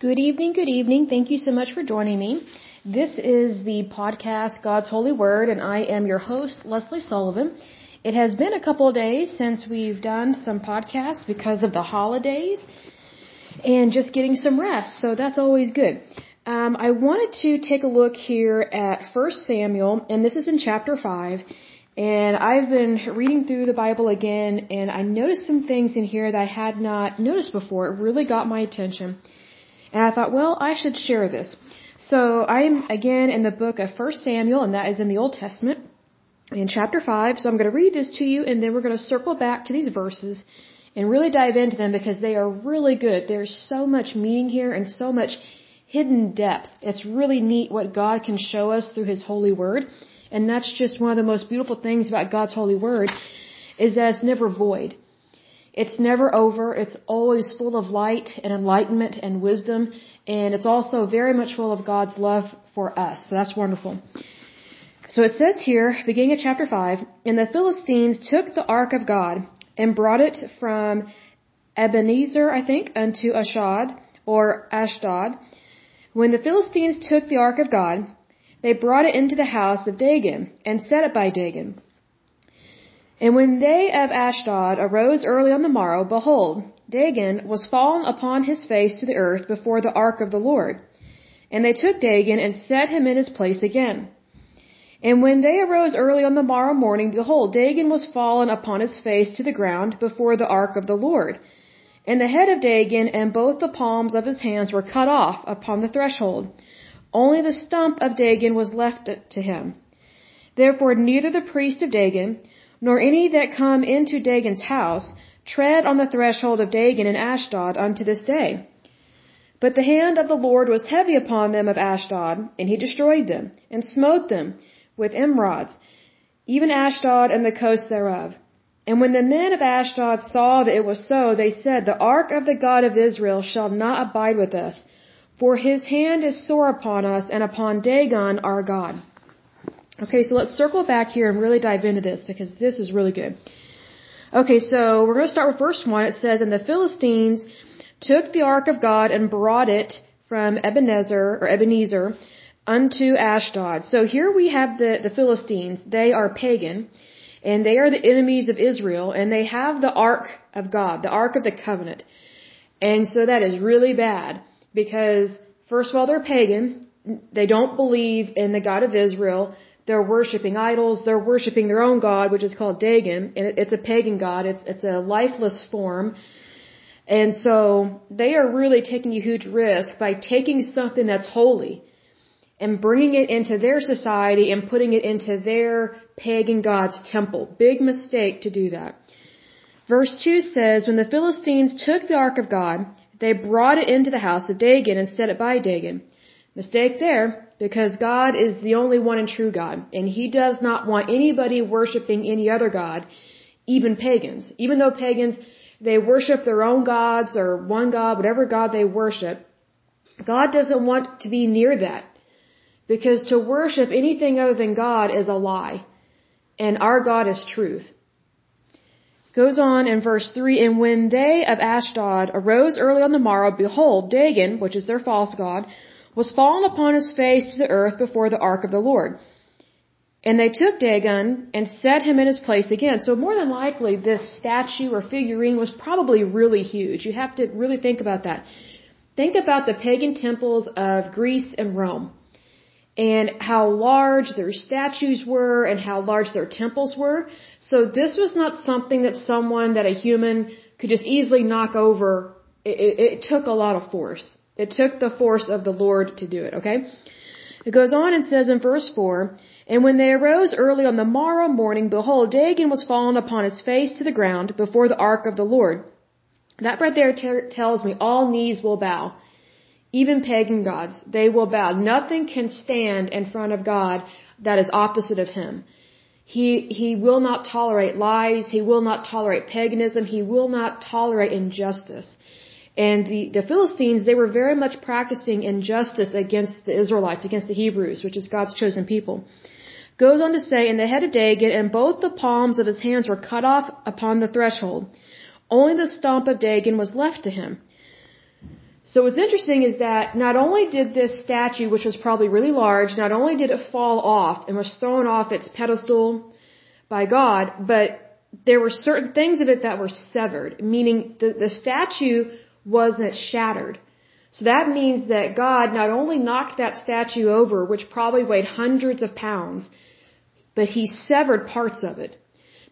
Good evening, good evening. Thank you so much for joining me. This is the podcast God's Holy Word, and I am your host, Leslie Sullivan. It has been a couple of days since we've done some podcasts because of the holidays and just getting some rest, so that's always good. Um, I wanted to take a look here at 1 Samuel, and this is in chapter 5. And I've been reading through the Bible again, and I noticed some things in here that I had not noticed before. It really got my attention. And I thought, well, I should share this. So I'm again in the book of 1 Samuel, and that is in the Old Testament, in chapter 5. So I'm going to read this to you, and then we're going to circle back to these verses and really dive into them because they are really good. There's so much meaning here and so much hidden depth. It's really neat what God can show us through His holy word. And that's just one of the most beautiful things about God's holy word is that it's never void. It's never over. It's always full of light and enlightenment and wisdom. And it's also very much full of God's love for us. So that's wonderful. So it says here, beginning at chapter 5, And the Philistines took the ark of God and brought it from Ebenezer, I think, unto Ashdod, or Ashdod. When the Philistines took the ark of God, they brought it into the house of Dagon and set it by Dagon. And when they of Ashdod arose early on the morrow, behold, Dagon was fallen upon his face to the earth before the ark of the Lord. And they took Dagon and set him in his place again. And when they arose early on the morrow morning, behold, Dagon was fallen upon his face to the ground before the ark of the Lord. And the head of Dagon and both the palms of his hands were cut off upon the threshold. Only the stump of Dagon was left to him. Therefore neither the priest of Dagon, nor any that come into Dagon's house tread on the threshold of Dagon in Ashdod unto this day. But the hand of the Lord was heavy upon them of Ashdod, and he destroyed them, and smote them with emerods, even Ashdod and the coast thereof. And when the men of Ashdod saw that it was so, they said, The ark of the God of Israel shall not abide with us, for his hand is sore upon us and upon Dagon our God. Okay, so let's circle back here and really dive into this because this is really good. Okay, so we're going to start with verse 1. It says, And the Philistines took the ark of God and brought it from Ebenezer, or Ebenezer, unto Ashdod. So here we have the, the Philistines. They are pagan, and they are the enemies of Israel, and they have the ark of God, the ark of the covenant. And so that is really bad because, first of all, they're pagan. They don't believe in the God of Israel. They're worshiping idols. They're worshiping their own god, which is called Dagon, and it's a pagan god. It's it's a lifeless form. And so they are really taking a huge risk by taking something that's holy and bringing it into their society and putting it into their pagan god's temple. Big mistake to do that. Verse 2 says, When the Philistines took the ark of God, they brought it into the house of Dagon and set it by Dagon. Mistake there, because God is the only one and true God, and He does not want anybody worshiping any other God, even pagans. Even though pagans, they worship their own gods or one God, whatever God they worship, God doesn't want to be near that. Because to worship anything other than God is a lie. And our God is truth. Goes on in verse 3, And when they of Ashdod arose early on the morrow, behold, Dagon, which is their false god, was fallen upon his face to the earth before the ark of the Lord. And they took Dagon and set him in his place again. So more than likely, this statue or figurine was probably really huge. You have to really think about that. Think about the pagan temples of Greece and Rome and how large their statues were and how large their temples were. So this was not something that someone, that a human could just easily knock over. It, it, it took a lot of force. It took the force of the Lord to do it, okay? It goes on and says in verse 4, And when they arose early on the morrow morning, behold, Dagon was fallen upon his face to the ground before the ark of the Lord. That right there tells me all knees will bow. Even pagan gods, they will bow. Nothing can stand in front of God that is opposite of Him. He, he will not tolerate lies. He will not tolerate paganism. He will not tolerate injustice. And the, the Philistines, they were very much practicing injustice against the Israelites, against the Hebrews, which is God's chosen people. Goes on to say, and the head of Dagon and both the palms of his hands were cut off upon the threshold. Only the stump of Dagon was left to him. So what's interesting is that not only did this statue, which was probably really large, not only did it fall off and was thrown off its pedestal by God, but there were certain things of it that were severed, meaning the, the statue wasn't shattered. So that means that God not only knocked that statue over, which probably weighed hundreds of pounds, but he severed parts of it.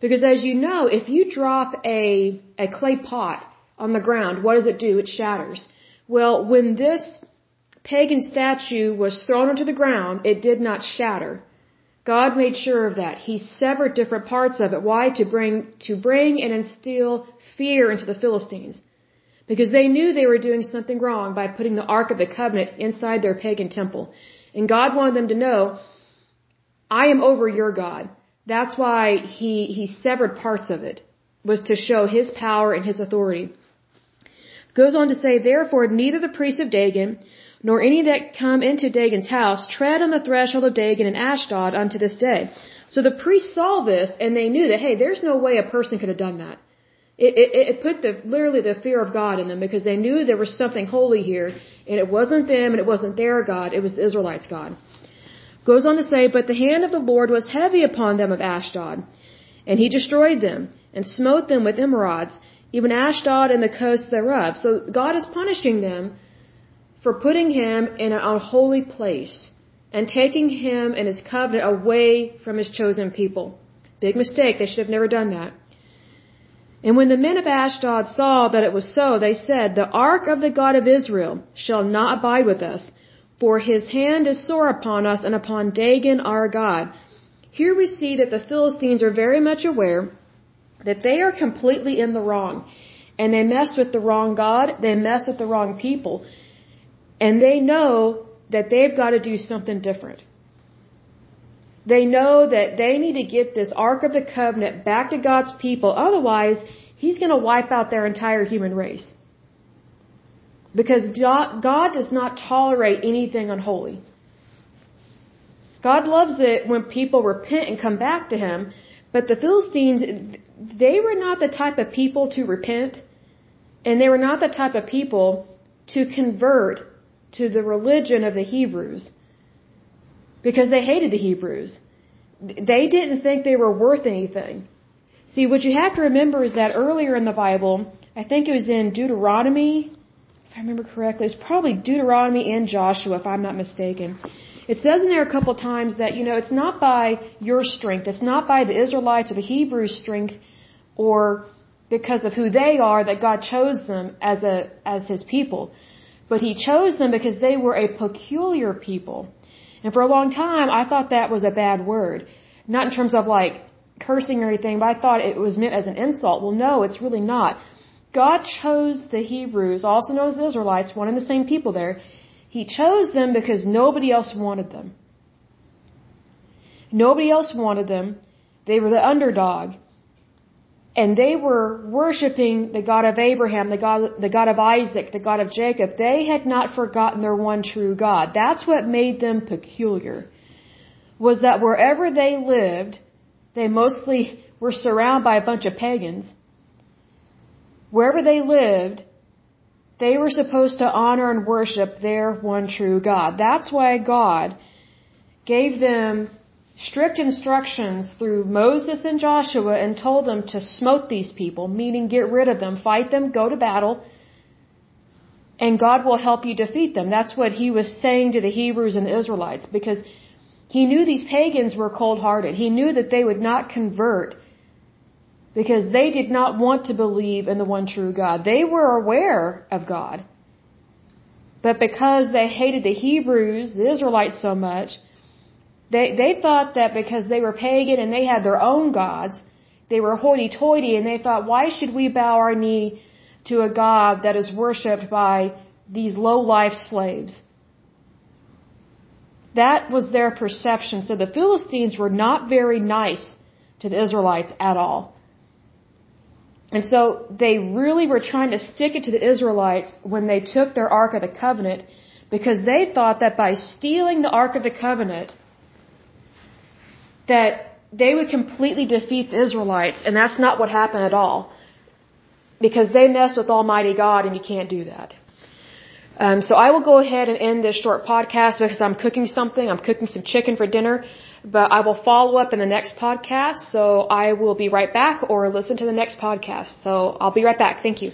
Because as you know, if you drop a, a clay pot on the ground, what does it do? It shatters. Well, when this pagan statue was thrown onto the ground, it did not shatter. God made sure of that. He severed different parts of it. Why? To bring, to bring and instill fear into the Philistines. Because they knew they were doing something wrong by putting the Ark of the Covenant inside their pagan temple. And God wanted them to know, I am over your God. That's why he, he severed parts of it, was to show his power and his authority. Goes on to say, therefore, neither the priests of Dagon, nor any that come into Dagon's house tread on the threshold of Dagon and Ashdod unto this day. So the priests saw this and they knew that, hey, there's no way a person could have done that. It, it, it put the, literally the fear of God in them because they knew there was something holy here and it wasn't them and it wasn't their God, it was the Israelites' God. Goes on to say, but the hand of the Lord was heavy upon them of Ashdod, and he destroyed them and smote them with emerods, even Ashdod and the coast thereof. So God is punishing them for putting him in an unholy place and taking him and his covenant away from his chosen people. Big mistake. They should have never done that. And when the men of Ashdod saw that it was so, they said, The ark of the God of Israel shall not abide with us, for his hand is sore upon us and upon Dagon our God. Here we see that the Philistines are very much aware that they are completely in the wrong. And they mess with the wrong God, they mess with the wrong people. And they know that they've got to do something different. They know that they need to get this Ark of the Covenant back to God's people. Otherwise, He's going to wipe out their entire human race. Because God does not tolerate anything unholy. God loves it when people repent and come back to Him, but the Philistines, they were not the type of people to repent, and they were not the type of people to convert to the religion of the Hebrews because they hated the Hebrews. They didn't think they were worth anything. See, what you have to remember is that earlier in the Bible, I think it was in Deuteronomy, if I remember correctly, it's probably Deuteronomy and Joshua, if I'm not mistaken. It says in there a couple times that, you know, it's not by your strength, it's not by the Israelites or the Hebrews' strength or because of who they are that God chose them as a as his people. But he chose them because they were a peculiar people. And for a long time, I thought that was a bad word. Not in terms of like cursing or anything, but I thought it was meant as an insult. Well, no, it's really not. God chose the Hebrews, also known as the Israelites, one and the same people there. He chose them because nobody else wanted them. Nobody else wanted them. They were the underdog and they were worshiping the God of Abraham, the God, the God of Isaac, the God of Jacob. They had not forgotten their one true God. That's what made them peculiar. Was that wherever they lived, they mostly were surrounded by a bunch of pagans. Wherever they lived, they were supposed to honor and worship their one true God. That's why God gave them strict instructions through Moses and Joshua and told them to smote these people, meaning get rid of them, fight them, go to battle, and God will help you defeat them. That's what he was saying to the Hebrews and the Israelites because he knew these pagans were cold hearted. He knew that they would not convert because they did not want to believe in the one true God. They were aware of God. But because they hated the Hebrews, the Israelites so much, they, they thought that because they were pagan and they had their own gods, they were hoity-toity and they thought, why should we bow our knee to a God that is worshipped by these low-life slaves? That was their perception. So the Philistines were not very nice to the Israelites at all. And so they really were trying to stick it to the Israelites when they took their Ark of the Covenant because they thought that by stealing the Ark of the Covenant, that they would completely defeat the Israelites, and that's not what happened at all. Because they messed with Almighty God, and you can't do that. Um, so I will go ahead and end this short podcast because I'm cooking something. I'm cooking some chicken for dinner, but I will follow up in the next podcast. So I will be right back or listen to the next podcast. So I'll be right back. Thank you.